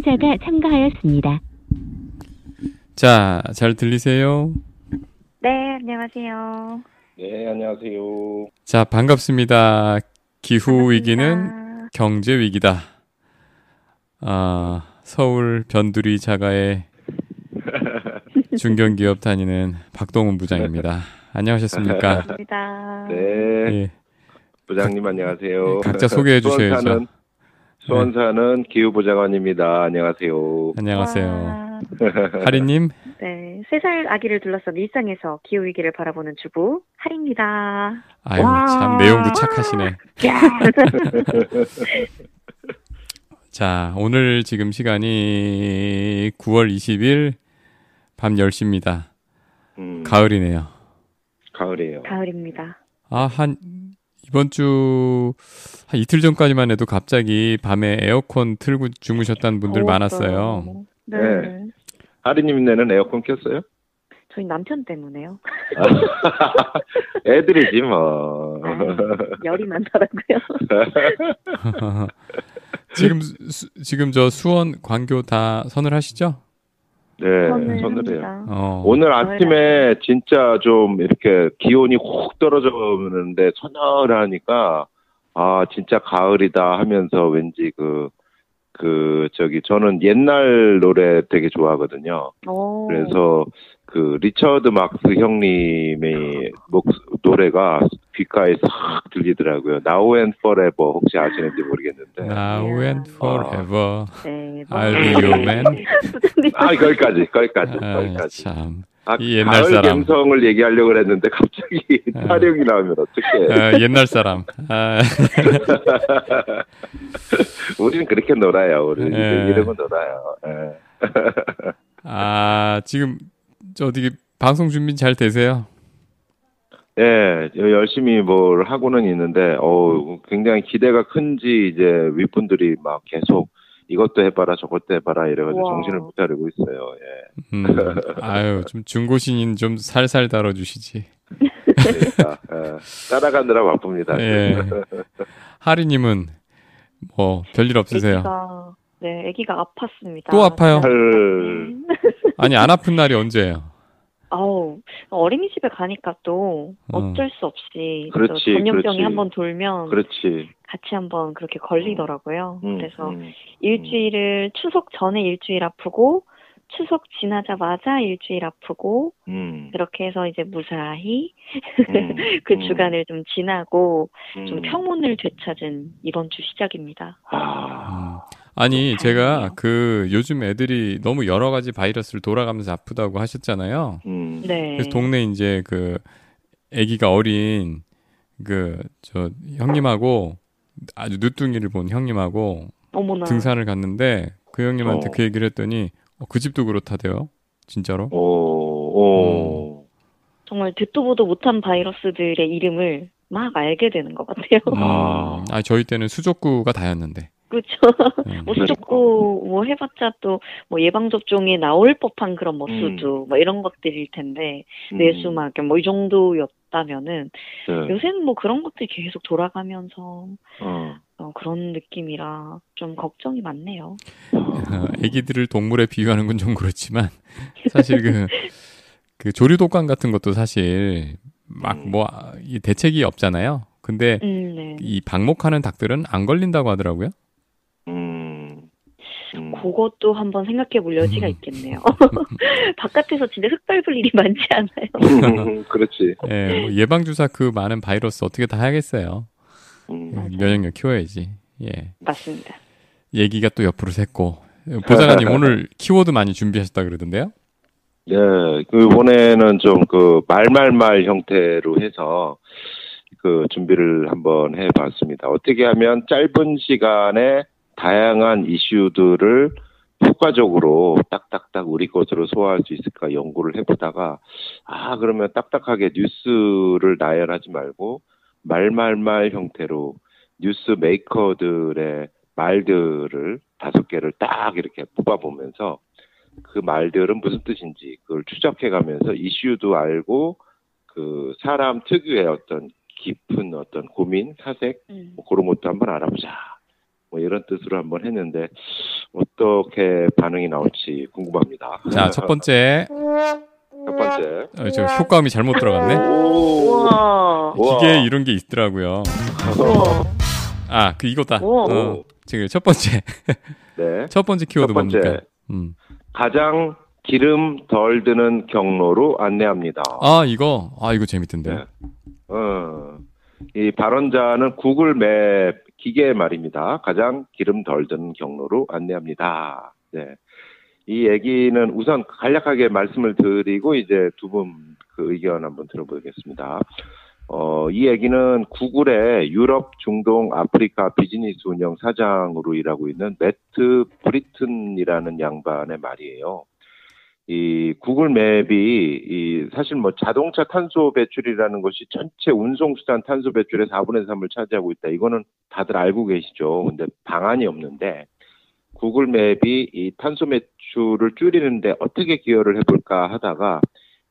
참여자가 참가하였습니다. 자, 잘 들리세요? 네, 안녕하세요. 네, 안녕하세요. 자, 반갑습니다. 기후 반갑습니다. 위기는 경제 위기다. 아, 서울 변두리 자가의 중견기업 다니는 박동훈 부장입니다. 안녕하셨습니까? 반갑습니다. 네, 예, 부장님 안녕하세요. 각자 소개해 주셔야죠. 수원사는, 수원사는 기후보좌관입니다. 안녕하세요. 안녕하세요. 와, 하리님, 네, 세 살 아기를 둘러싼 일상에서 기후 위기를 바라보는 주부 하리입니다. 아유 와. 참 내용도 착하시네. 자, 오늘 지금 시간이 9월 20일 밤 10시입니다. 음, 가을이네요. 가을이에요. 가을입니다. 아, 한 이번 주 한 이틀 전까지만 해도 갑자기 밤에 에어컨 틀고 주무셨다는 분들 더웠어요. 많았어요. 네. 네. 하리님네는 에어컨 켰어요? 저희 남편 때문에요. 애들이지 뭐. 아, 열이 많더라고요. 지금 수, 지금 저 수원 광교 다 선을 하시죠? 네. 합니다. 어. 오늘 아침에 진짜 좀 이렇게 기온이 훅 떨어졌는데 서늘하니까 아 진짜 가을이다 하면서 왠지 그그 저기 저는 옛날 노래 되게 좋아하거든요. 오, 그래서 그 리처드 막스 형님의 목 노래가 귓가에 싹 들리더라고요. Now and Forever 혹시 아시는지 모르겠는데. Now and forever 네, I'll be your man. 아 거기까지 거기까지 아, 거기까지. 참. 아, 이 옛날 가을 사람. 감성을 얘기하려고 그랬는데 갑자기 아. 타령이 나오면 어떡해. 아, 옛날 사람. 아, 우리는 그렇게 놀아요. 우리 예. 이러고 놀아요. 예. 아, 지금 저 어디 방송 준비 잘 되세요? 예, 열심히 뭘 하고는 있는데, 어 굉장히 기대가 큰지 이제 윗분들이 막 계속 이것도 해봐라, 저것도 해봐라 이래가지고 우와. 정신을 못 차리고 있어요. 예. 음, 아유, 좀 중고신인 좀 살살 다뤄주시지. 그러니까, 예. 따라가느라 바쁩니다. 예. 하리님은 뭐 별일 없으세요? 네, 아기가 아팠습니다. 또 아파요? 헐. 아니 안 아픈 날이 언제예요? 아우, 어린이집에 가니까 또 어. 어쩔 수 없이 또 그렇지, 전염병이. 한번 돌면 그렇지. 같이 한번 그렇게 걸리더라고요. 음, 그래서 음. 일주일을 추석 전에 일주일 아프고 추석 지나자마자 일주일 아프고 음, 그렇게 해서 이제 무사히 음, 그 음, 주간을 좀 지나고 음. 좀 평온을 되찾은 이번 주 시작입니다. 아, 음. 아니 제가. 그 요즘 애들이 너무 여러 가지 바이러스를 돌아가면서 아프다고 하셨잖아요. 음. 네. 그래서 동네 이제 그 아기가 어린 그 저 형님하고 아주 늦둥이를 본 형님하고 어머나. 등산을 갔는데 그 형님한테 어. 그 얘기를 했더니 어, 그 집도 그렇다대요. 진짜로? 오, 오. 정말 듣도 보도 못한 바이러스들의 이름을 막 알게 되는 것 같아요. 아. 음, 아 저희 때는 수족구가 다였는데. 그렇죠. 음. 뭐 수족구 뭐 해봤자 또 뭐 예방 접종에 나올 법한 그런 뭐 음. 수두 뭐 이런 것들일 텐데 음. 뇌수막염 뭐 이 정도였다면은 네. 요새는 뭐 그런 것들이 계속 돌아가면서 어. 어, 그런 느낌이라 좀 걱정이 많네요. 어, 아기들을 동물에 비유하는 건 좀 그렇지만 사실 그, 그 조류 독감 같은 것도 사실 막 음. 뭐이 대책이 없잖아요. 근데 음, 네. 이 방목하는 닭들은 안 걸린다고 하더라고요. 음. 음. 그것도 한번 생각해 볼 여지가 음. 있겠네요. 바깥에서 진짜 흙 밟을 일이 많지 않아요. 그렇지. 예, 뭐 예방주사 그 많은 바이러스 어떻게 다 하겠어요. 음. 맞아요. 면역력 키워야지. 예. 맞습니다. 얘기가 또 옆으로 샜고. 보좌관님 오늘 키워드 많이 준비하셨다 그러던데요? 네, 그 이번에는 좀 그 말말말 형태로 해서 그 준비를 한번 해봤습니다. 어떻게 하면 짧은 시간에 다양한 이슈들을 효과적으로 딱딱딱 우리 것으로 소화할 수 있을까 연구를 해보다가 아 그러면 딱딱하게 뉴스를 나열하지 말고 말말말 형태로 뉴스 메이커들의 말들을 다섯 개를 딱 이렇게 뽑아보면서 그 말들은 무슨 뜻인지 그걸 추적해가면서 이슈도 알고 그 사람 특유의 어떤 깊은 어떤 고민, 사색 음. 뭐 그런 것도 한번 알아보자. 뭐 이런 뜻으로 한번 했는데 어떻게 반응이 나올지 궁금합니다. 자, 첫 번째. 첫 번째. 어, 저 효과음이 잘못 들어갔네. 오. 우와. 기계에 이런 게 있더라고요. 아, 그 이거다. 어, 지금 첫 번째. 네. 첫 번째 키워드 첫 번째. 뭡니까? 음. 가장 기름 덜 드는 경로로 안내합니다. 아, 이거. 아, 이거 재밌던데. 네. 어, 이 발언자는 구글 맵 기계 말입니다. 가장 기름 덜 드는 경로로 안내합니다. 네. 이 얘기는 우선 간략하게 말씀을 드리고 이제 두 분 그 의견 한번 들어보겠습니다. 어, 이 얘기는 구글의 유럽, 중동, 아프리카 비즈니스 운영 사장으로 일하고 있는 매트 브리튼이라는 양반의 말이에요. 이 구글 맵이 이 사실 뭐 자동차 탄소 배출이라는 것이 전체 운송 수단 탄소 배출의 4분의 3을 차지하고 있다. 이거는 다들 알고 계시죠. 근데 방안이 없는데 구글 맵이 이 탄소 배출을 줄이는데 어떻게 기여를 해볼까 하다가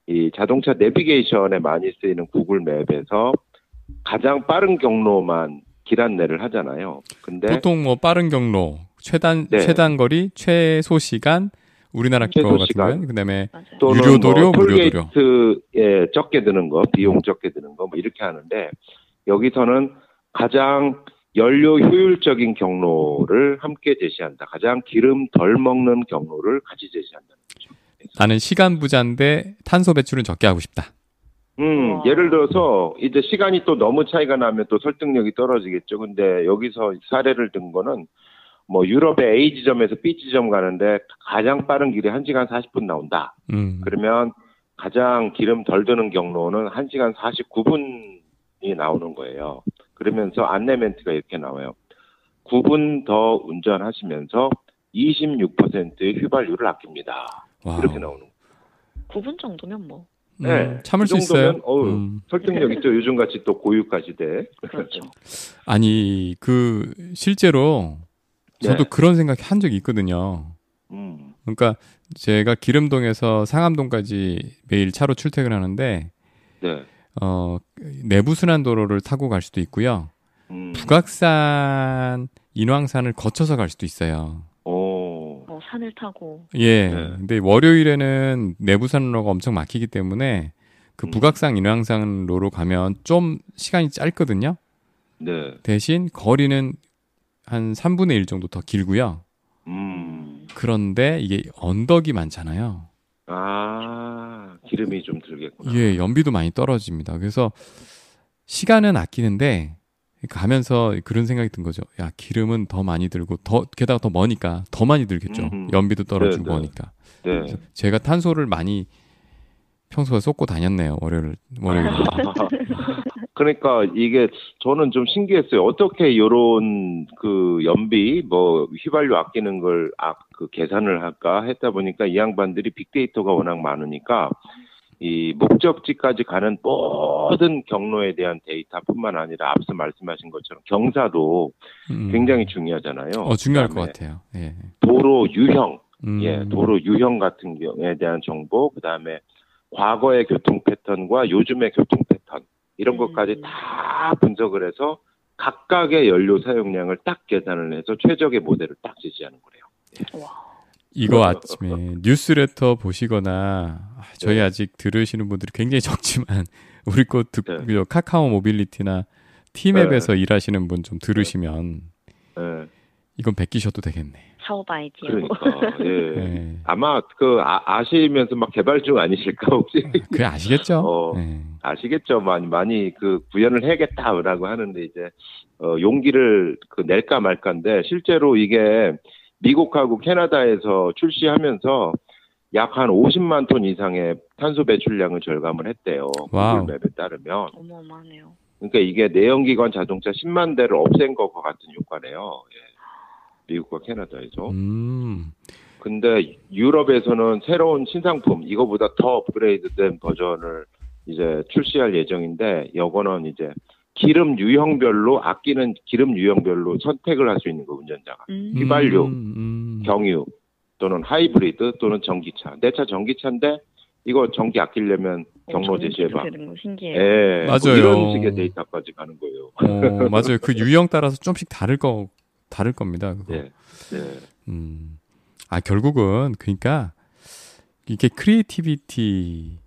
이 자동차 내비게이션에 많이 쓰이는 구글 맵에서 가장 빠른 경로만 길 안내를 하잖아요. 근데 보통 뭐 빠른 경로, 최단 네. 최단 거리, 최소 시간, 우리나라 최소 거 같은 그다음에 유료 도료, 뭐 무료 도료. 톨게이트에 적게 드는 거, 비용 적게 드는 거, 뭐 이렇게 하는데 여기서는 가장 연료 효율적인 경로를 함께 제시한다. 가장 기름 덜 먹는 경로를 같이 제시한다는 거죠. 나는 시간 부자인데 탄소 배출은 적게 하고 싶다. 음. 예를 들어서 이제 시간이 또 너무 차이가 나면 또 설득력이 떨어지겠죠. 근데 여기서 사례를 든 거는 뭐 유럽의 A 지점에서 B 지점 가는데 가장 빠른 길이 1시간 40분 나온다. 음. 그러면 가장 기름 덜 드는 경로는 1시간 49분이 나오는 거예요. 그러면서 안내 멘트가 이렇게 나와요. 9분 더 운전하시면서 26%의 휘발유를 아낍니다. wow. 이렇게 나오는 거예요. 9분 정도면 뭐. 음, 네, 참을 수 있어요. 어우, 음. 설득력 있죠. 요즘 같이 또 고유가 시대. 그렇죠. 아니 그 실제로 저도 네. 그런 생각 한 적이 있거든요. 음, 그러니까 제가 길음동에서 상암동까지 매일 차로 출퇴근하는데 네. 어 내부 순환 도로를 타고 갈 수도 있고요. 음, 북악산 인왕산을 거쳐서 갈 수도 있어요. 오, 뭐 산을 타고. 예. 네. 근데 월요일에는 내부 산로가 엄청 막히기 때문에 그 음. 북악산 인왕산로로 가면 좀 시간이 짧거든요. 네. 대신 거리는 한 3분의 1 정도 더 길고요. 음, 그런데 이게 언덕이 많잖아요. 아, 기름이 좀 들겠구나. 예, 연비도 많이 떨어집니다. 그래서 시간은 아끼는데 가면서 그런 생각이 든 거죠. 야, 기름은 더 많이 들고 더 게다가 더 머니까 더 많이 들겠죠. 음. 연비도 떨어지고 네, 네. 머니까. 네. 제가 탄소를 많이 평소에 쏟고 다녔네요. 월요일 월요일. 그러니까 이게 저는 좀 신기했어요. 어떻게 요런 그 연비 뭐 휘발유 아끼는 걸 아, 그 계산을 할까 했다 보니까 이 양반들이 빅데이터가 워낙 많으니까 이 목적지까지 가는 모든 경로에 대한 데이터뿐만 아니라 앞서 말씀하신 것처럼 경사도 음. 굉장히 중요하잖아요. 어, 중요할 것 같아요. 예. 도로 유형, 음. 예, 도로 유형 같은 경우에 대한 정보, 그 다음에 과거의 교통 패턴과 요즘의 교통 패턴 이런 음. 것까지 다 분석을 해서 각각의 연료 사용량을 딱 계산을 해서 최적의 모델을 딱 제시하는 거래요. 와. 이거 아침에 뉴스레터 보시거나 아, 저희 네. 아직 들으시는 분들이 굉장히 적지만 우리 거 듣, 네. 그 카카오 모빌리티나 티맵에서 일하시는 분 좀 들으시면 예, 이건 베끼셔도 되겠네. 아이디어. 그러니까 예. 예. 아마 그 아, 시면서막 개발 중 아니실까 혹시 그래 아시겠죠? 어. 예. 아시겠죠? 많이 많이 그 구현을 해야겠다라고 하는데 이제 어, 용기를 그 낼까 말까인데 실제로 이게 미국하고 캐나다에서 출시하면서 약 한 50만 톤 이상의 탄소 배출량을 절감을 했대요. wow. 구글 맵에 따르면. 어마어마하네요. 그러니까 이게 내연기관 자동차 10만 대를 없앤 것과 같은 효과네요. 예. 미국과 캐나다에서. 음. 근데 유럽에서는 새로운 신상품 이거보다 더 업그레이드된 버전을 이제 출시할 예정인데 요거는 이제 기름 유형별로 아끼는 기름 유형별로 선택을 할 수 있는 거 운전자가 음. 휘발유. 음, 음. 경유 또는 하이브리드 또는 전기차 내 차 전기차인데 이거 전기 아끼려면 경로 어, 제시해봐. 거 신기해요. 예, 뭐 맞아요. 이런 식의 데이터까지 가는 거예요. 어, 맞아요. 그 유형 따라서 좀씩 다를 거 다를 겁니다. 그거. 네. 네. 음. 아, 결국은 그러니까 이게 creativity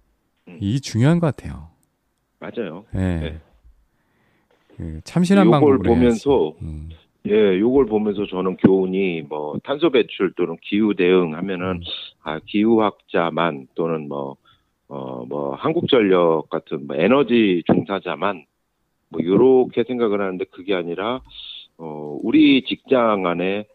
음. 이 중요한 것 같아요. 맞아요. 예. 네. 그 참신한 방법으로 보면서. 음. 예, 요걸 보면서 저는 교훈이 뭐 탄소 배출 또는 기후 대응 하면은 음. 아 기후학자만 또는 뭐 어 뭐 한국전력 같은 뭐 에너지 종사자만 뭐 요렇게 생각을 하는데 그게 아니라 어 우리 직장 안에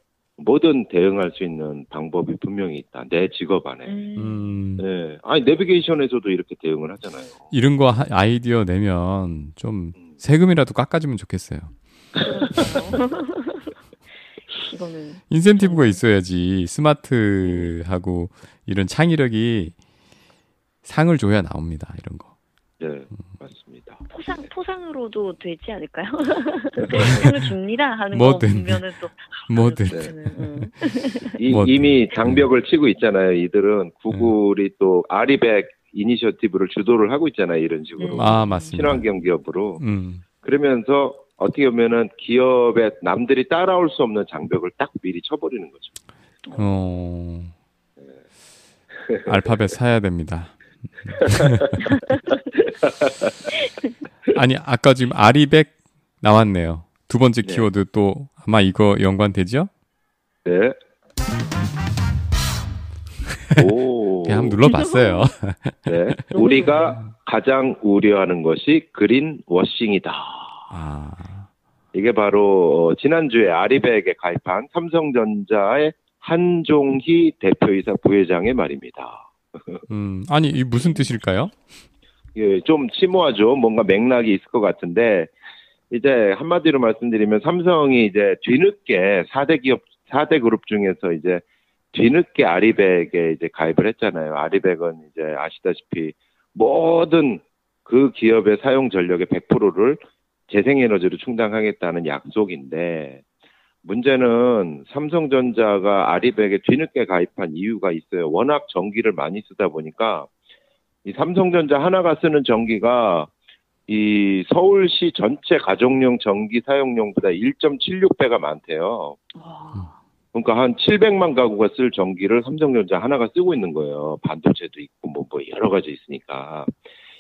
뭐든 대응할 수 있는 방법이 분명히 있다. 내 직업 안에. 음. 음. 예. 아니 내비게이션에서도 이렇게 대응을 하잖아요. 이런 거 하- 아이디어 내면 좀 음. 세금이라도 깎아주면 좋겠어요. 그렇죠. 이거는 인센티브가 있어야지 스마트하고 이런 창의력이 상을 줘야 나옵니다. 이런 거. 예, 맞습니다. 포상 포상으로도 되지 않을까요? 상을 줍니다 하는 거 뭐든. 보면은 또 뭐든. 음. 이, 뭐, 이미 장벽을 치고 있잖아요. 이들은 구글이 또 아리백 이니셔티브를 주도를 하고 있잖아요. 이런 식으로. 음. 아 맞습니다. 친환경 기업으로. 음. 그러면서 어떻게 보면은 기업의 남들이 따라올 수 없는 장벽을 딱 미리 쳐버리는 거죠. 어. 알파벳 사야 됩니다. 아니 아까 지금 아리백 나왔네요. 두 번째 네. 키워드 또 아마 이거 연관되죠? 네. 오. 그냥 한번 눌러봤어요. 네. 우리가 가장 우려하는 것이 그린 워싱이다. 아, 이게 바로 어, 지난주에 아리백에 가입한 삼성전자의 한종희 대표이사 부회장의 말입니다. 음, 아니 이 무슨 뜻일까요? 예, 좀 심오하죠. 뭔가 맥락이 있을 것 같은데 이제 한마디로 말씀드리면 삼성이 이제 뒤늦게 4대 기업 4대 그룹 중에서 이제 뒤늦게 아리백에 이제 가입을 했잖아요. 아리백은 이제 아시다시피 모든 그 기업의 사용 전력의 100%를 재생에너지로 충당하겠다는 약속인데 문제는 삼성전자가 아리백에 뒤늦게 가입한 이유가 있어요. 워낙 전기를 많이 쓰다 보니까 이 삼성전자 하나가 쓰는 전기가 이 서울시 전체 가정용 전기 사용량보다 1.76배가 많대요. 와. 그러니까 한 700만 가구가 쓸 전기를 삼성전자 하나가 쓰고 있는 거예요. 반도체도 있고 뭐, 뭐 여러 가지 있으니까.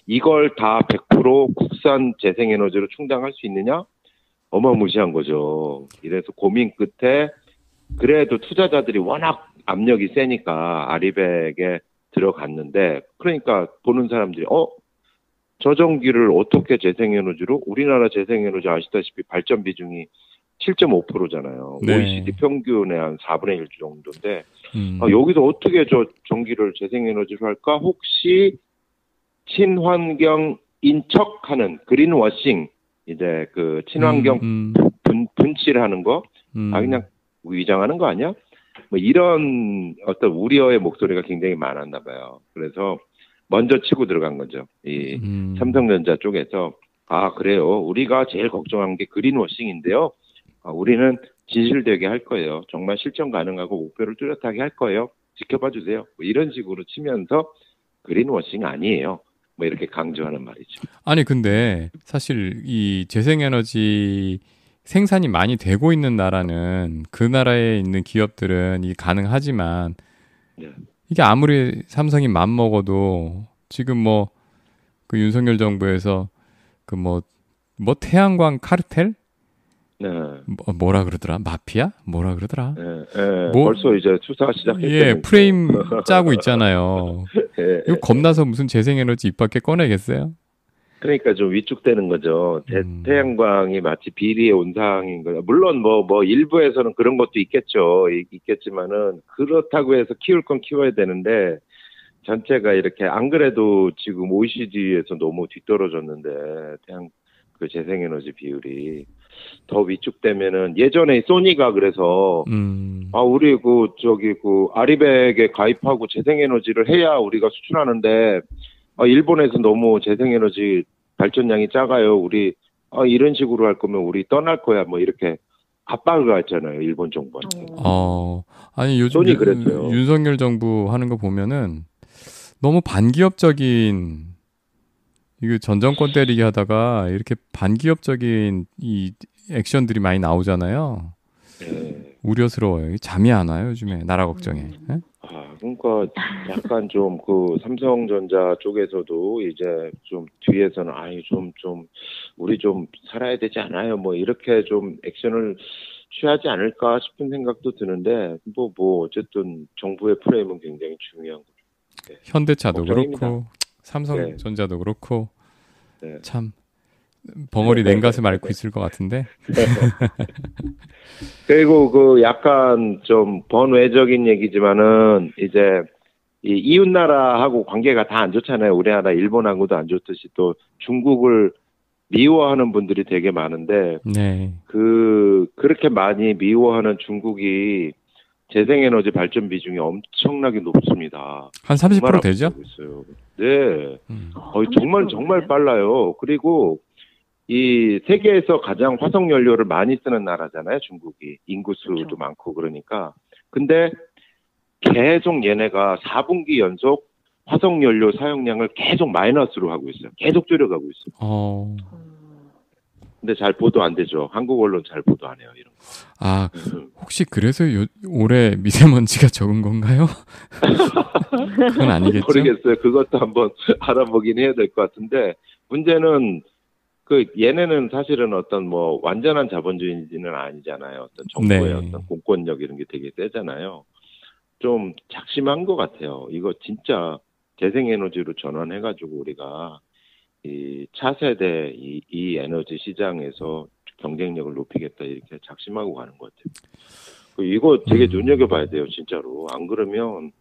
이걸 다 100% 국산 재생에너지로 충당할 수 있느냐? 어마무시한 거죠. 이래서 고민 끝에 그래도 투자자들이 워낙 압력이 세니까 아리백에 들어갔는데 그러니까 보는 사람들이 어? 저 전기를 어떻게 재생에너지로 우리나라 재생에너지 아시다시피 발전 비중이 7.5%잖아요. 네. OECD 평균의 한 4분의 1 정도인데 음, 아, 여기서 어떻게 저 전기를 재생에너지로 할까? 혹시 친환경 인 척하는 그린워싱 이제 그 친환경 음, 분, 분칠하는 거, 음, 아 그냥 위장하는 거 아니야? 뭐 이런 어떤 우려의 목소리가 굉장히 많았나 봐요. 그래서 먼저 치고 들어간 거죠. 이 음, 삼성전자 쪽에서 아 그래요. 우리가 제일 걱정한 게 그린워싱인데요. 아, 우리는 진실되게 할 거예요. 정말 실천 가능하고 목표를 뚜렷하게 할 거예요. 지켜봐 주세요. 뭐 이런 식으로 치면서 그린워싱 아니에요. 뭐 이렇게 강조하는 말이죠. 아니 근데 사실 이 재생에너지 생산이 많이 되고 있는 나라는 그 나라에 있는 기업들은 이 가능하지만 네. 이게 아무리 삼성이 맘 먹어도 지금 뭐 그 윤석열 정부에서 그 뭐뭐 태양광 카르텔? 네. 뭐, 뭐라 그러더라? 마피아? 뭐라 그러더라? 예, 예, 뭐- 벌써 이제 수사 시작했죠. 예 프레임 짜고 있잖아요. 예, 이거 겁나서 무슨 재생에너지 입 밖에 꺼내겠어요 그러니까 좀 위축되는 거죠. 대, 음. 태양광이 마치 비리의 온상인 거예요. 물론 뭐, 뭐, 일부에서는 그런 것도 있겠죠. 이- 있겠지만은, 그렇다고 해서 키울 건 키워야 되는데, 전체가 이렇게, 안 그래도 지금 OECD에서 너무 뒤떨어졌는데, 태양, 그 재생에너지 비율이 더 위축되면은, 예전에 소니가 그래서, 음 아, 우리 그, 저기, 그, 아리백에 가입하고 재생에너지를 해야 우리가 수출하는데, 아, 일본에서 너무 재생에너지 발전량이 작아요. 우리, 아, 이런 식으로 할 거면 우리 떠날 거야. 뭐, 이렇게 압박을 했잖아요. 일본 정부한테. 어. 어, 아니 요즘 윤- 그랬죠. 윤석열 정부 하는 거 보면은 너무 반기업적인 이거 전 정권 때리기 하다가 이렇게 반기업적인 이 액션들이 많이 나오잖아요. 예. 우려스러워요. 잠이 안 와요 요즘에 나라 걱정에. 음. 예? 아, 그러니까 약간 좀 그 삼성전자 쪽에서도 이제 좀 뒤에서는 아니 좀좀 우리 좀 살아야 되지 않아요? 뭐 이렇게 좀 액션을 취하지 않을까 싶은 생각도 드는데 뭐뭐 어쨌든 정부의 프레임은 굉장히 중요한 거죠. 현대차도 걱정입니다. 그렇고 삼성전자도 그렇고 네. 참 벙어리 네, 냉가슴 네, 앓고 네. 있을 것 같은데. 그리고 그 약간 좀 번외적인 얘기지만은 이제 이 이웃 나라하고 관계가 다 안 좋잖아요. 우리나라 일본하고도 안 좋듯이 또 중국을 미워하는 분들이 되게 많은데 네. 그 그렇게 많이 미워하는 중국이 재생에너지 발전 비중이 엄청나게 높습니다. 한 30% 되죠? 있어요. 네. 음. 거의 정말 정말 빨라요. 그리고 이 세계에서 가장 화석 연료를 많이 쓰는 나라잖아요, 중국이. 인구수도 그렇죠. 많고 그러니까. 근데 계속 얘네가 4분기 연속 화석 연료 사용량을 계속 마이너스로 하고 있어요. 계속 줄여가고 있어요. 어. 근데 잘 보도 안 되죠. 한국 언론 잘 보도 안 해요, 이런 거. 아, 음. 혹시 그래서 요, 올해 미세먼지가 적은 건가요? 그건 아니겠죠? 모르겠어요. 그것도 한번 알아보긴 해야 될 것 같은데 문제는 그 얘네는 사실은 어떤 뭐 완전한 자본주의는 아니잖아요. 어떤 정부의 네. 어떤 공권력 이런 게 되게 세잖아요. 좀 작심한 것 같아요. 이거 진짜 재생에너지로 전환해가지고 우리가 이 차세대 이, 이 에너지 시장에서 경쟁력을 높이겠다 이렇게 작심하고 가는 것 같아요. 그 이거 되게 음. 눈여겨봐야 돼요, 진짜로. 안 그러면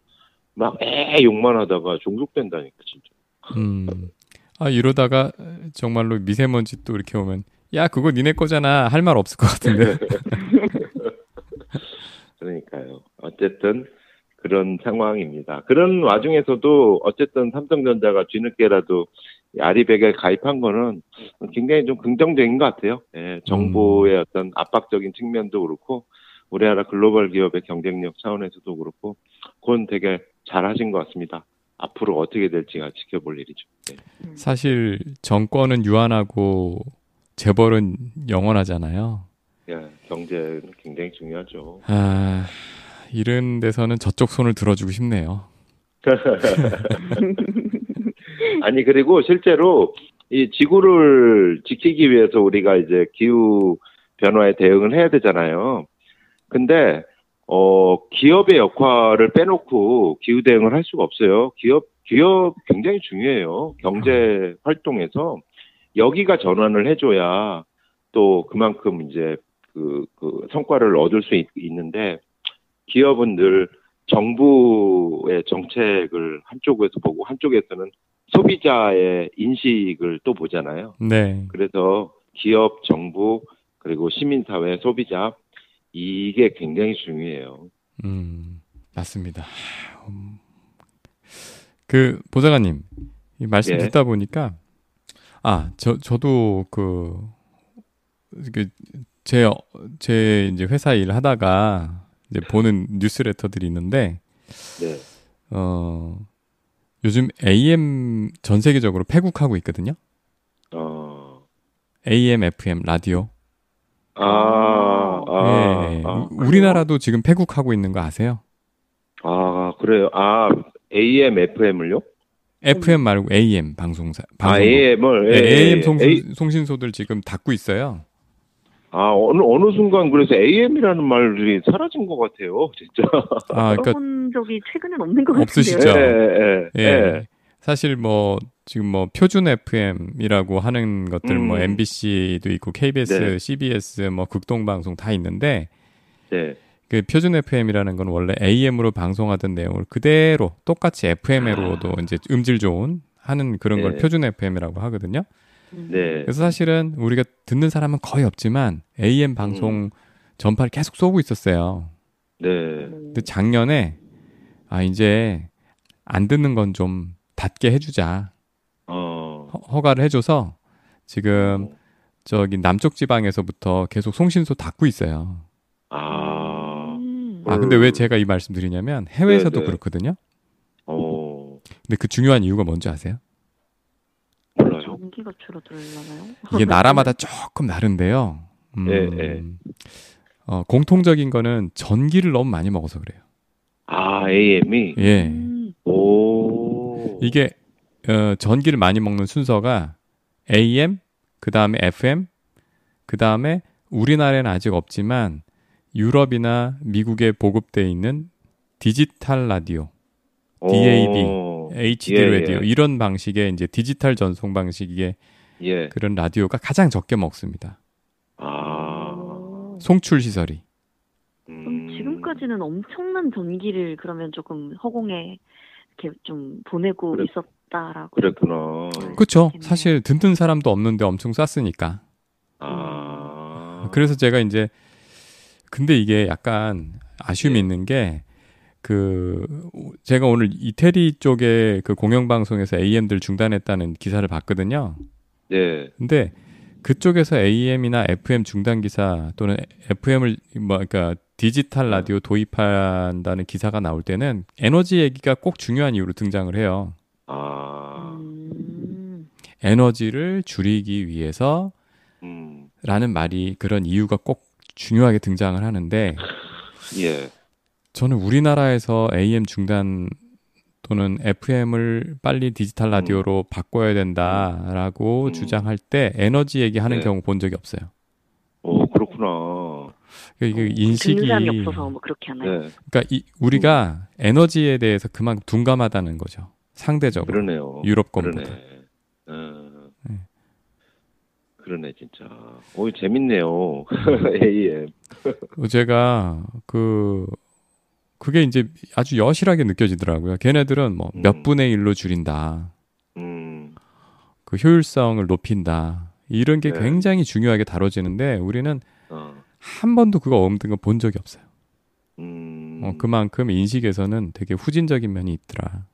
막애 욕만 하다가 종속된다니까 진짜. 음. 아, 이러다가 정말로 미세먼지 또 이렇게 오면 야, 그거 니네 거잖아. 할 말 없을 것 같은데. 그러니까요. 어쨌든 그런 상황입니다. 그런 와중에서도 어쨌든 삼성전자가 뒤늦게라도 이 아리백에 가입한 거는 굉장히 좀 긍정적인 것 같아요. 예, 정부의 어떤 압박적인 측면도 그렇고 우리나라 글로벌 기업의 경쟁력 차원에서도 그렇고 그건 되게 잘하신 것 같습니다. 앞으로 어떻게 될지가 지켜볼 일이죠. 네. 사실 정권은 유한하고 재벌은 영원하잖아요. 예, 경제는 굉장히 중요하죠. 아, 이런 데서는 저쪽 손을 들어주고 싶네요. 아니 그리고 실제로 이 지구를 지키기 위해서 우리가 이제 기후 변화에 대응을 해야 되잖아요. 근데 어 기업의 역할을 빼놓고 기후 대응을 할 수가 없어요. 기업 기업 굉장히 중요해요. 경제 활동에서 여기가 전환을 해줘야 또 그만큼 이제 그, 그 성과를 얻을 수 있, 있는데 기업은 늘 정부의 정책을 한쪽에서 보고 한쪽에서는 소비자의 인식을 또 보잖아요. 네. 그래서 기업, 정부, 그리고 시민사회, 소비자, 이게 굉장히 중요해요. 음, 맞습니다. 음, 그 보좌관님 이 말씀 예. 듣다 보니까 아, 저 저도 그, 그제제 제 이제 회사 일 하다가 이제 보는 뉴스레터들이 있는데 네. 어 요즘 AM 전 세계적으로 패국하고 있거든요. 어, AM, FM 라디오. 아, 아, 예. 아, 우리나라도 지금 패국하고 있는 거 아세요? 아, 그래요. 아, AM, FM을요? FM 말고 AM 방송사. 아, 방송국. AM을. 네, AM 송신, 송신소들 지금 닫고 있어요. 아, 어느, 어느 순간 그래서 AM이라는 말이 사라진 것 같아요, 진짜. 아, 그러니까 들어본 적이 최근엔 없는 것 없으시죠? 같은데요. 예, 예, 예. 예. 사실 뭐 지금 뭐 표준 FM이라고 하는 것들 뭐 음. MBC도 있고 KBS, 네. CBS 뭐 극동 방송 다 있는데 네. 그 표준 FM이라는 건 원래 AM으로 방송하던 내용을 그대로 똑같이 FM으로도 이제 음질 좋은 하는 그런 걸 네. 표준 FM이라고 하거든요. 네. 그래서 사실은 우리가 듣는 사람은 거의 없지만 AM 방송 음. 전파를 계속 쏘고 있었어요. 네. 근데 작년에 아 이제 안 듣는 건 좀 닫게 해주자 어. 허- 허가를 해줘서 지금 저기 남쪽 지방에서부터 계속 송신소 닫고 있어요. 아. 음. 아 근데 왜 제가 이 말씀 드리냐면 해외에서도 네, 네. 그렇거든요. 어. 근데 그 중요한 이유가 뭔지 아세요? 몰라요. 전기가 줄어들려나요? 이게 나라마다 조금 다른데요. 음, 네, 네. 어, 공통적인 거는 전기를 너무 많이 먹어서 그래요. 아, AM이? 예. 음. 오. 이게 어, 전기를 많이 먹는 순서가 AM, 그 다음에 FM, 그 다음에 우리나라에는 아직 없지만 유럽이나 미국에 보급돼 있는 디지털 라디오, DAB, 오. HD 예, 라디오 예. 이런 방식의 이제 디지털 전송 방식의 예. 그런 라디오가 가장 적게 먹습니다. 아. 오. 송출 시설이. 음. 지금까지는 엄청난 전기를 그러면 조금 허공에 이렇게 좀 보내고 그래. 있었 다라고. 그랬구나. 그렇죠. 사실 듣는 사람도 없는데 엄청 쐈으니까. 아. 그래서 제가 이제 근데 이게 약간 아쉬움이 예. 있는 게 그 제가 오늘 이태리 쪽에 그 공영 방송에서 AM들 중단했다는 기사를 봤거든요. 네. 근데 그쪽에서 AM이나 FM 중단 기사 또는 FM을 뭐 그러니까 디지털 라디오 도입한다는 기사가 나올 때는 에너지 얘기가 꼭 중요한 이유로 등장을 해요. 아. 음. 에너지를 줄이기 위해서 음. 라는 말이 그런 이유가 꼭 중요하게 등장을 하는데 예. 저는 우리나라에서 AM 중단 또는 FM을 빨리 디지털 라디오로 바꿔야 된다라고 음. 주장할 때 에너지 얘기하는 네. 경우 본 적이 없어요. 오, 그렇구나. 이게 어, 인식이 뭐 그렇게 하나요? 네. 그러니까 이, 우리가 에너지에 대해서 그만큼 둔감하다는 거죠. 상대적으로 그러네요. 유럽 권보다. 그러네. 어. 네. 그러네, 진짜. 오, 재밌네요. AM. 제가 그 그게 이제 아주 여실하게 느껴지더라고요. 걔네들은 뭐몇 음. 분의 일로 줄인다. 음. 그 효율성을 높인다. 이런 게 네. 굉장히 중요하게 다뤄지는데 우리는 어. 한 번도 그거 없는 거 본 적이 없어요. 음. 어, 그만큼 인식에서는 되게 후진적인 면이 있더라.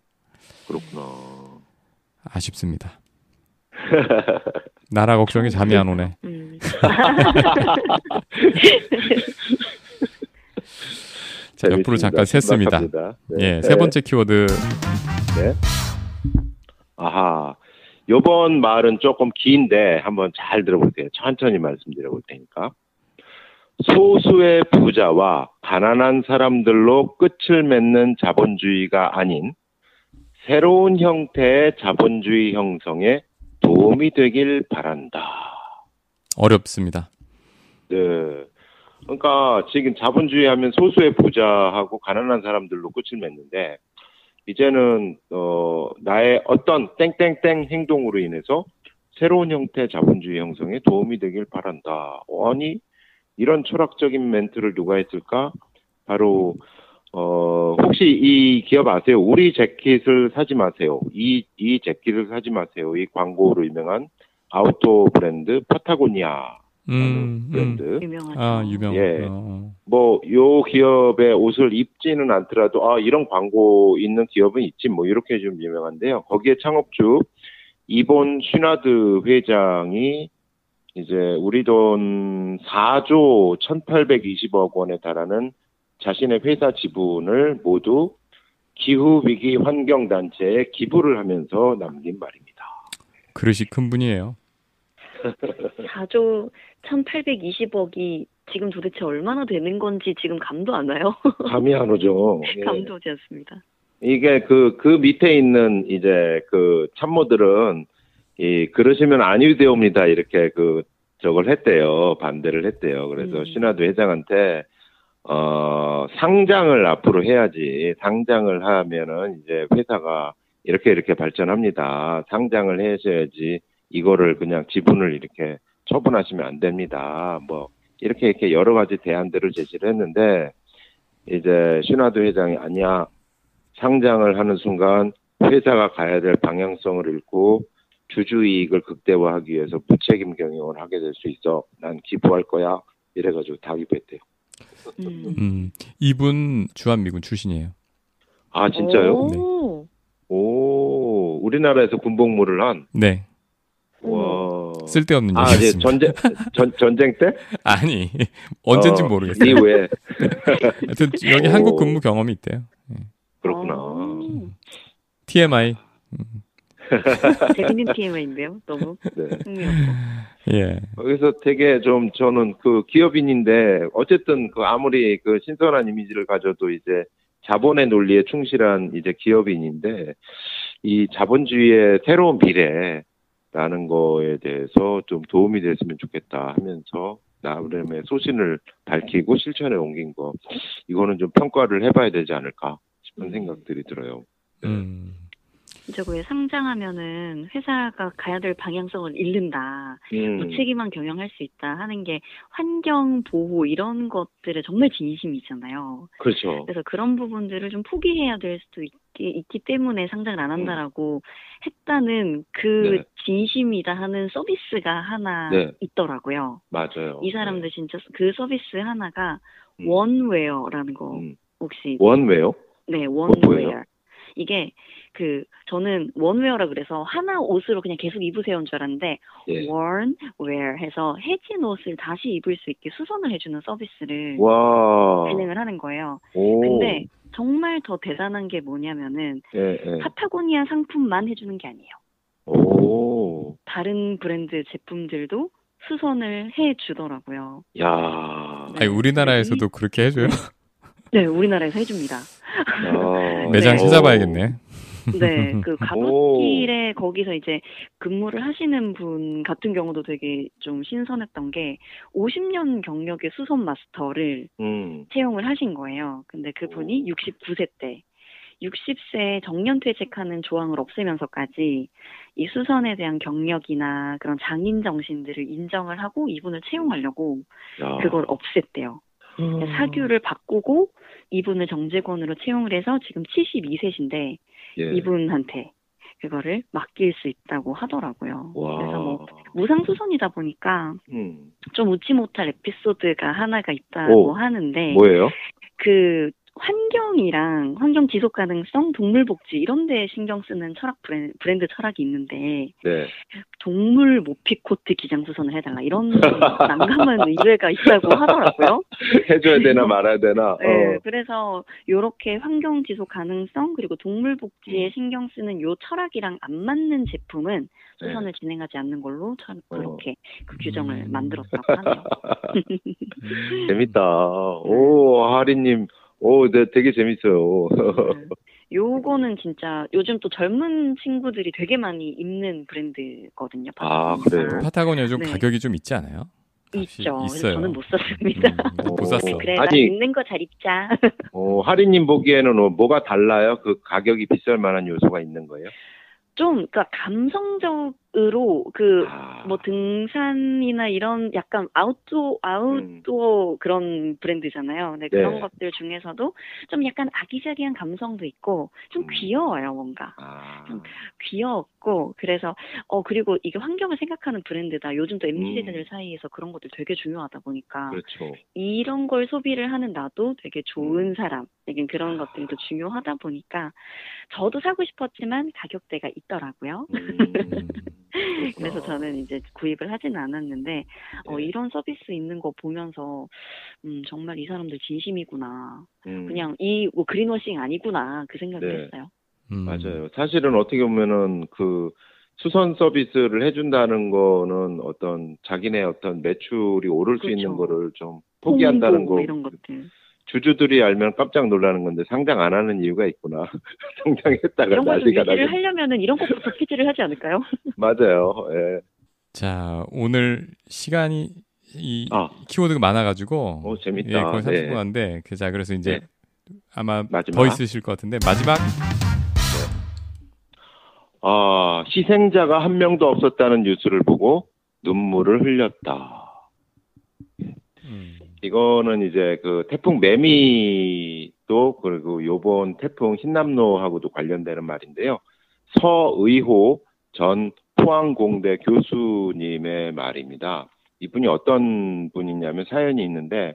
그렇구나. 아쉽습니다. 나라 걱정이 잠이 안 오네. 음. 자, 옆으로 잠깐 셌습니다. 네. 예, 네. 세 번째 키워드 아하. 요번 말은 조금 긴데 한번 잘 들어볼게요. 천천히 말씀드려 볼 테니까. 소수의 부자와 가난한 사람들로 끝을 맺는 자본주의가 아닌 새로운 형태의 자본주의 형성에 도움이 되길 바란다. 어렵습니다. 네. 그러니까 지금 자본주의 하면 소수의 부자하고 가난한 사람들로 끝을 맺는데 이제는 어 나의 어떤 땡땡땡 행동으로 인해서 새로운 형태의 자본주의 형성에 도움이 되길 바란다. 아니 이런 철학적인 멘트를 누가 했을까? 바로 어 혹시 이 기업 아세요? 우리 재킷을 사지 마세요. 이 이 재킷을 사지 마세요. 이 광고로 유명한 아웃도어 브랜드 파타고니아 음, 음. 브랜드. 유명하죠. 아, 유명. 예. 어, 뭐 요 기업의 옷을 입지는 않더라도 아 이런 광고 있는 기업은 있지 뭐 이렇게 좀 유명한데요. 거기에 창업주 이본 슈나드 회장이 이제 우리 돈 4조 1,820억 원에 달하는 자신의 회사 지분을 모두 기후 위기 환경 단체에 기부를 하면서 남긴 말입니다. 그릇이 큰 분이에요. 4조 1,820억이 지금 도대체 얼마나 되는 건지 지금 감도 안 와요. 감이 안 오죠. 예. 감도 오지 않습니다. 이게 그, 그 밑에 있는 이제 그 참모들은 이, 그러시면 아니 되옵니다. 이렇게 그, 저걸 했대요. 반대를 했대요. 그래서 음. 신화도 회장한테, 어, 상장을 앞으로 해야지. 상장을 하면은 이제 회사가 이렇게 이렇게 발전합니다. 상장을 하셔야지. 이거를 그냥 지분을 이렇게 처분하시면 안 됩니다. 뭐, 이렇게 이렇게 여러 가지 대안들을 제시를 했는데, 이제 신화도 회장이 아니야. 상장을 하는 순간 회사가 가야 될 방향성을 잃고 주주 이익을 극대화하기 위해서 무책임 경영을 하게 될 수 있어. 난 기부할 거야. 이래가지고 다 기부했대요. 음. 음, 이분 주한미군 출신이에요. 아 진짜요? 오. 오, 우리나라에서 군복무를 한. 네. 와. 쓸데없는 아, 이제 얘기였습니다. 전쟁 전 전쟁 때? 아니, 언젠지 어, 모르겠어요. 이후에 하여튼 여기 오. 한국 근무 경험이 있대요. 그렇구나. 오. TMI. 재밌는 TMI인데요. 너무 네. 흥미롭고. 예. 그래서 되게 좀 저는 그 기업인인데 어쨌든 그 아무리 그 신선한 이미지를 가져도 이제 자본의 논리에 충실한 이제 기업인인데 이 자본주의의 새로운 미래라는 거에 대해서 좀 도움이 됐으면 좋겠다 하면서 나름의 소신을 밝히고 실천에 옮긴 거 이거는 좀 평가를 해봐야 되지 않을까 싶은 생각들이 들어요. 음. 왜 상장하면은 회사가 가야 될 방향성을 잃는다. 음, 무책임한 경영할 수 있다 하는 게 환경 보호 이런 것들에 정말 진심이잖아요. 그렇죠. 그래서 그런 부분들을 좀 포기해야 될 수도 있기, 있기 때문에 상장을 안 한다라고 했다는 그 음. 네. 진심이다 하는 서비스가 하나 네. 있더라고요. 맞아요. 이 사람들 진짜 그그 서비스 하나가 음. 원웨어라는 거 음. 혹시 원웨요? 네? 원웨어. 이게 그 저는 원웨어라 그래서 하나 옷으로 그냥 계속 입으세요인 줄 알았는데 예. 원웨어 해서 해진 옷을 다시 입을 수 있게 수선을 해주는 서비스를 와. 진행을 하는 거예요. 오. 근데 정말 더 대단한 게 뭐냐면은 예, 예. 파타고니아 상품만 해주는 게 아니에요. 오. 다른 브랜드 제품들도 수선을 해주더라고요. 야. 아니 우리나라에서도 그렇게 해줘요? 네, 우리나라에서 해줍니다. 아. 매장 네. 찾아봐야겠네. 네, 그 가덕길에 거기서 이제 근무를 하시는 분 같은 경우도 되게 좀 신선했던 게 50년 경력의 수선 마스터를 음. 채용을 하신 거예요. 근데 그분이 69세 때 60세 정년 퇴직하는 조항을 없애면서까지 이 수선에 대한 경력이나 그런 장인 정신들을 인정을 하고 이분을 채용하려고 야. 그걸 없앴대요. 음. 사규를 바꾸고 이분을 정직원으로 채용을 해서 지금 72세신데 예. 이분한테 그거를 맡길 수 있다고 하더라고요. 와. 그래서 뭐 무상수선이다 보니까 음. 좀 웃지 못할 에피소드가 하나가 있다고 오. 하는데 뭐예요? 그 환경이랑 환경 지속 가능성, 동물 복지 이런 데 신경 쓰는 철학 브랜드, 브랜드 철학이 있는데 네. 동물 모피 코트 기장 수선을 해달라 이런 난감한 의뢰가 있다고 하더라고요. 해줘야 되나 말아야 되나? 네, 어. 그래서 요렇게 환경 지속 가능성 그리고 동물 복지에 음. 신경 쓰는 요 철학이랑 안 맞는 제품은 네. 수선을 진행하지 않는 걸로 참 어. 그렇게 그 규정을 음. 만들었다고 하네요. 재밌다. 오, 하리님. 오, 네, 되게 재밌어요. 음. 요거는 진짜 요즘 또 젊은 친구들이 되게 많이 입는 브랜드거든요. 아, 파타고니아가. 그래요? 파타고니아 좀 네. 가격이 좀 있지 않아요? 있죠. 있어요. 저는 못 샀습니다. 음, 못 오. 샀어. 그래, 나 아니- 입는 거 잘 입자. 어, 하리님 보기에는 어, 뭐가 달라요? 그 가격이 비쌀 만한 요소가 있는 거예요? 좀, 그러니까 감성적 으로 그 아, 뭐 등산이나 이런 약간 아웃도어 아웃도어 그런 브랜드잖아요. 근데 그런 음. 네. 것들 중에서도 좀 약간 아기자기한 감성도 있고 좀 음. 귀여워요, 뭔가. 아, 귀엽고 그래서 어 그리고 이게 환경을 생각하는 브랜드다. 요즘 또 MZ 세대들 음. 사이에서 그런 것들 되게 중요하다 보니까 그렇죠. 이런 걸 소비를 하는 나도 되게 음. 좋은 사람. 약간 아. 그런 것들도 중요하다 보니까 저도 사고 싶었지만 가격대가 있더라고요. 음, 그래서 저는 이제 구입을 하지는 않았는데 어, 네. 이런 서비스 있는 거 보면서 음, 정말 이 사람들 진심이구나. 음, 그냥 이 뭐 그린워싱 아니구나 그 생각을 네. 했어요. 음. 맞아요. 사실은 어떻게 보면은 그 수선 서비스를 해준다는 거는 어떤 자기네 어떤 매출이 오를 수 그렇죠. 있는 거를 좀 포기한다는 거. 이런 것들 주주들이 알면 깜짝 놀라는 건데 상장 안 하는 이유가 있구나. 상장했다가 이런 걸좀 난리가 유지를 나겠네. 하려면은 이런 것부터 피지를 하지 않을까요? 맞아요. 예. 자, 오늘 시간이 이 아, 키워드가 많아가지고 오, 재밌다. 예, 거의 네. 30분 한데 그자 그래서 이제 네. 아마 마지막. 더 있으실 것 같은데 마지막 아, 희생자가 한 명도 없었다는 뉴스를 보고 눈물을 흘렸다. 음, 이거는 이제 그 태풍 매미도 그리고 요번 태풍 흰남노하고도 관련되는 말인데요. 서의호 전 포항공대 교수님의 말입니다. 이분이 어떤 분이냐면 사연이 있는데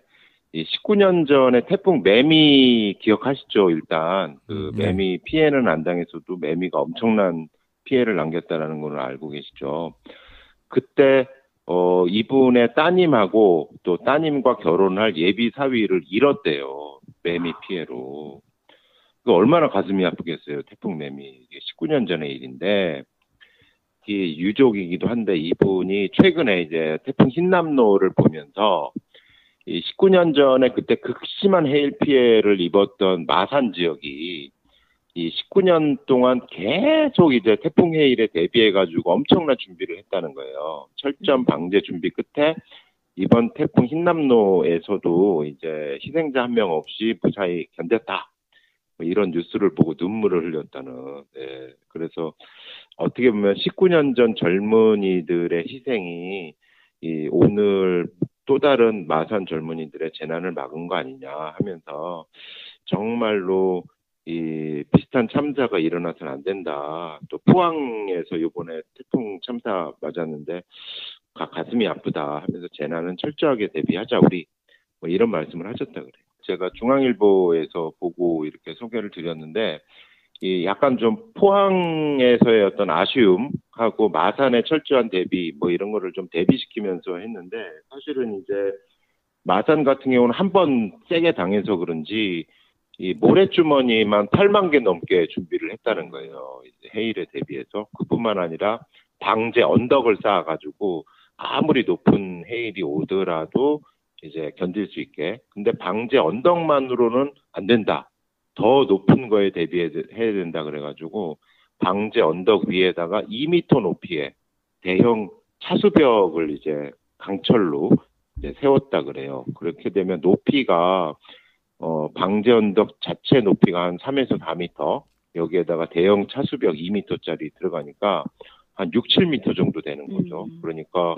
이 19년 전에 태풍 매미 기억하시죠? 일단 그 네. 매미 피해는 안 당했어도 매미가 엄청난 피해를 남겼다라는 걸 알고 계시죠? 그때 어, 이분의 따님하고 또 따님과 결혼할 예비 사위를 잃었대요. 매미 피해로. 그 얼마나 가슴이 아프겠어요. 태풍 매미. 이게 19년 전의 일인데. 특히 유족이기도 한데 이분이 최근에 이제 태풍 흰남노를 보면서 이 19년 전에 그때 극심한 해일 피해를 입었던 마산 지역이 이 19년 동안 계속 이제 태풍 해일에 대비해 가지고 엄청난 준비를 했다는 거예요. 철저한 방제 준비 끝에 이번 태풍 흰남노에서도 이제 희생자 한 명 없이 무사히 견뎠다. 뭐 이런 뉴스를 보고 눈물을 흘렸다는. 네. 그래서 어떻게 보면 19년 전 젊은이들의 희생이 이 오늘 또 다른 마산 젊은이들의 재난을 막은 거 아니냐 하면서 정말로 이 비슷한 참사가 일어나서는 안 된다. 또 포항에서 이번에 태풍 참사 맞았는데 가, 가슴이 아프다 하면서 재난은 철저하게 대비하자 우리 뭐 이런 말씀을 하셨다 그래요. 제가 중앙일보에서 보고 이렇게 소개를 드렸는데 이 약간 좀 포항에서의 어떤 아쉬움하고 마산의 철저한 대비 뭐 이런 거를 좀 대비시키면서 했는데 사실은 이제 마산 같은 경우는 한 번 세게 당해서 그런지 이 모래주머니만 8만 개 넘게 준비를 했다는 거예요. 해일에 대비해서 그뿐만 아니라 방제 언덕을 쌓아가지고 아무리 높은 해일이 오더라도 이제 견딜 수 있게. 근데 방제 언덕만으로는 안 된다. 더 높은 거에 대비해야 된다 그래가지고 방제 언덕 위에다가 2m 높이의 대형 차수벽을 이제 강철로 이제 세웠다 그래요. 그렇게 되면 높이가 어 방제 언덕 자체 높이가 한 3에서 4m 여기에다가 대형 차수벽 2m짜리 들어가니까 한 6, 7m 정도 되는 거죠. 음. 그러니까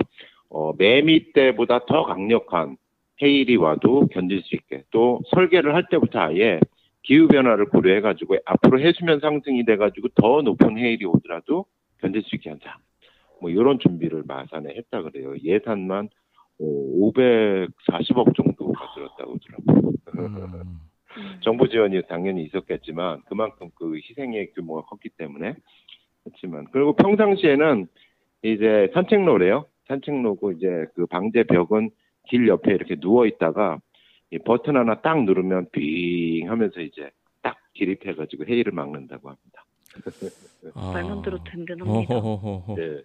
어 매미 때보다 더 강력한 해일이 와도 견딜 수 있게 또 설계를 할 때부터 아예 기후 변화를 고려해 가지고 앞으로 해수면 상승이 돼 가지고 더 높은 해일이 오더라도 견딜 수 있게 하자. 뭐 이런 준비를 마산에 했다 그래요. 예산만 어, 540억 정도가 들었다고 하더라고요. 음. 정부 지원이 당연히 있었겠지만 그만큼 그 희생의 규모가 컸기 때문에 그렇지만 그리고 평상시에는 이제 산책로래요. 산책로고 이제 그 방제벽은 길 옆에 이렇게 누워 있다가 이 버튼 하나 딱 누르면 빙 하면서 이제 딱 기립해가지고 해일을 막는다고 합니다. 아. 말만 들어도 든든합니다. 네.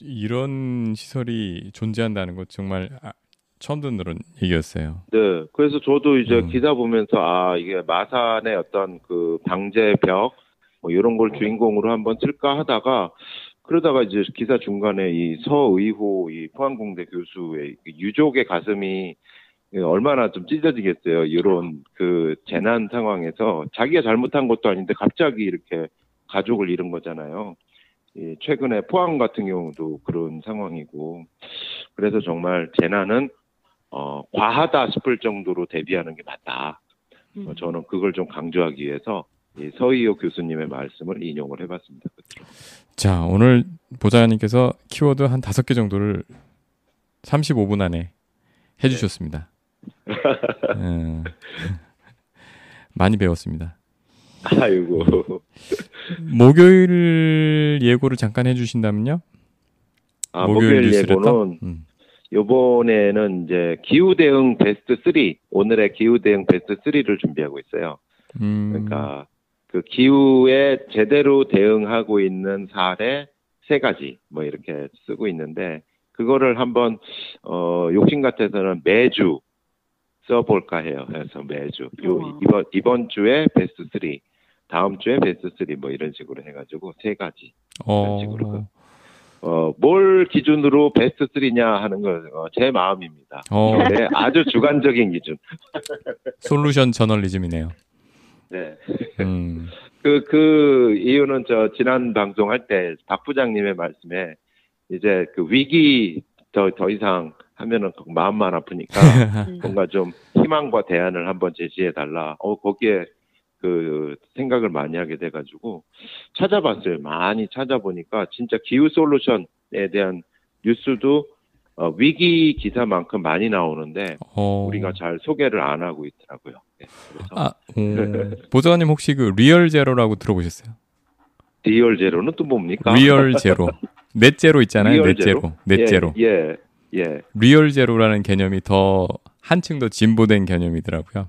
이런 시설이 존재한다는 것 정말 아, 처음 듣는 얘기였어요. 네. 그래서 저도 이제 음. 기사 보면서 아 이게 마산의 어떤 그 방제벽 뭐 이런 걸 주인공으로 한번 쓸까 하다가 그러다가 이제 기사 중간에 이 서의호 이 포항공대 교수의 그 유족의 가슴이 얼마나 좀 찢어지겠어요. 이런 그 재난 상황에서 자기가 잘못한 것도 아닌데 갑자기 이렇게 가족을 잃은 거잖아요. 이 최근에 포항 같은 경우도 그런 상황이고 그래서 정말 재난은 어, 과하다 싶을 정도로 대비하는 게 맞다. 음. 어, 저는 그걸 좀 강조하기 위해서 이 서희호 교수님의 말씀을 인용을 해봤습니다. 자, 오늘 보좌관님께서 키워드 한 다섯 개 정도를 35분 안에 해주셨습니다. 음, 많이 배웠습니다. 아이고. 목요일 예고를 잠깐 해주신다면요? 아, 목요일 뉴스레터? 예고는 음. 요번에는 이제 기후 대응 베스트 3, 오늘의 기후 대응 베스트 3를 준비하고 있어요. 음, 그러니까 그 기후에 제대로 대응하고 있는 사례 세 가지 뭐 이렇게 쓰고 있는데 그거를 한번 어 욕심 같아서는 매주 써볼까 해요. 그래서 매주 요. 이번 이번 주에 베스트 3, 다음 주에 베스트 3 뭐 이런 식으로 해가지고 세 가지 어, 식으로 어 뭘 기준으로 베스트 3냐 하는 건제 마음입니다. 어, 네, 아주 주관적인 기준. 솔루션 저널리즘이네요. 네. 음, 그, 그 이유는 저 지난 방송 할 때 박 부장님의 말씀에 이제 그 위기 더, 더 이상 하면은 마음만 아프니까 음. 뭔가 좀 희망과 대안을 한번 제시해 달라. 어, 거기에 그 생각을 많이 하게 돼가지고 찾아봤어요. 많이 찾아보니까 진짜 기후 솔루션에 대한 뉴스도 어, 위기 기사만큼 많이 나오는데 어, 우리가 잘 소개를 안 하고 있더라고요. 네, 그래서 아, 오, 보좌관님 혹시 그 real zero라고 들어보셨어요? real zero는 또 뭡니까? real zero. net zero 있잖아요. net zero. 제로? net 예, 제로. 예, 예. real zero라는 개념이 더 한층 더 진보된 개념이더라고요.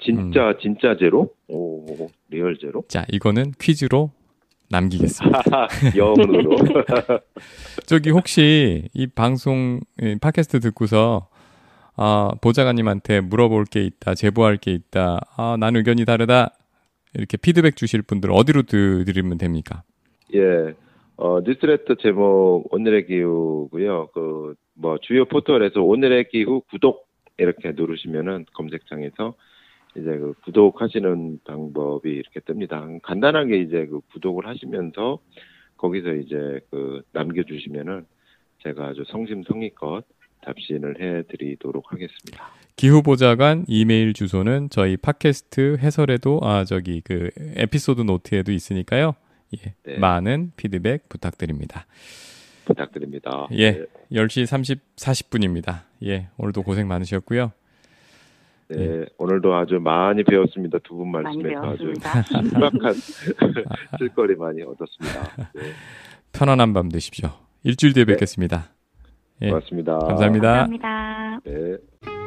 진짜, 음. 진짜 제로? 오, real zero? 자, 이거는 퀴즈로 남기겠습니다. 영으로. 저기 혹시 이 방송 이 팟캐스트 듣고서 아, 보좌관님한테 물어볼 게 있다, 제보할 게 있다, 아, 난 의견이 다르다 이렇게 피드백 주실 분들 어디로 드, 드리면 됩니까? 예. 어, 뉴스레터 제목 오늘의 기후고요. 그 뭐 주요 포털에서 오늘의 기후 구독 이렇게 누르시면은 검색창에서 이제 그 구독하시는 방법이 이렇게 뜹니다. 간단하게 이제 그 구독을 하시면서 거기서 이제 그 남겨주시면은 제가 아주 성심성의껏 답신을 해드리도록 하겠습니다. 기후보좌관 이메일 주소는 저희 팟캐스트 해설에도 아 저기 그 에피소드 노트에도 있으니까요. 예, 네. 많은 피드백 부탁드립니다. 부탁드립니다. 예. 네, 10시 30, 40분입니다. 예, 오늘도 고생 많으셨고요. 네, 오늘도 아주 많이 배웠습니다. 두분 많이 말씀에서 아주. 신박한 쓸거리 많이 얻었습니다. 네, 편안한 밤 되십시오. 일주일 뒤에 네. 뵙겠습니다. 예, 고맙습니다. 감사합니다. 감사합니다. 네.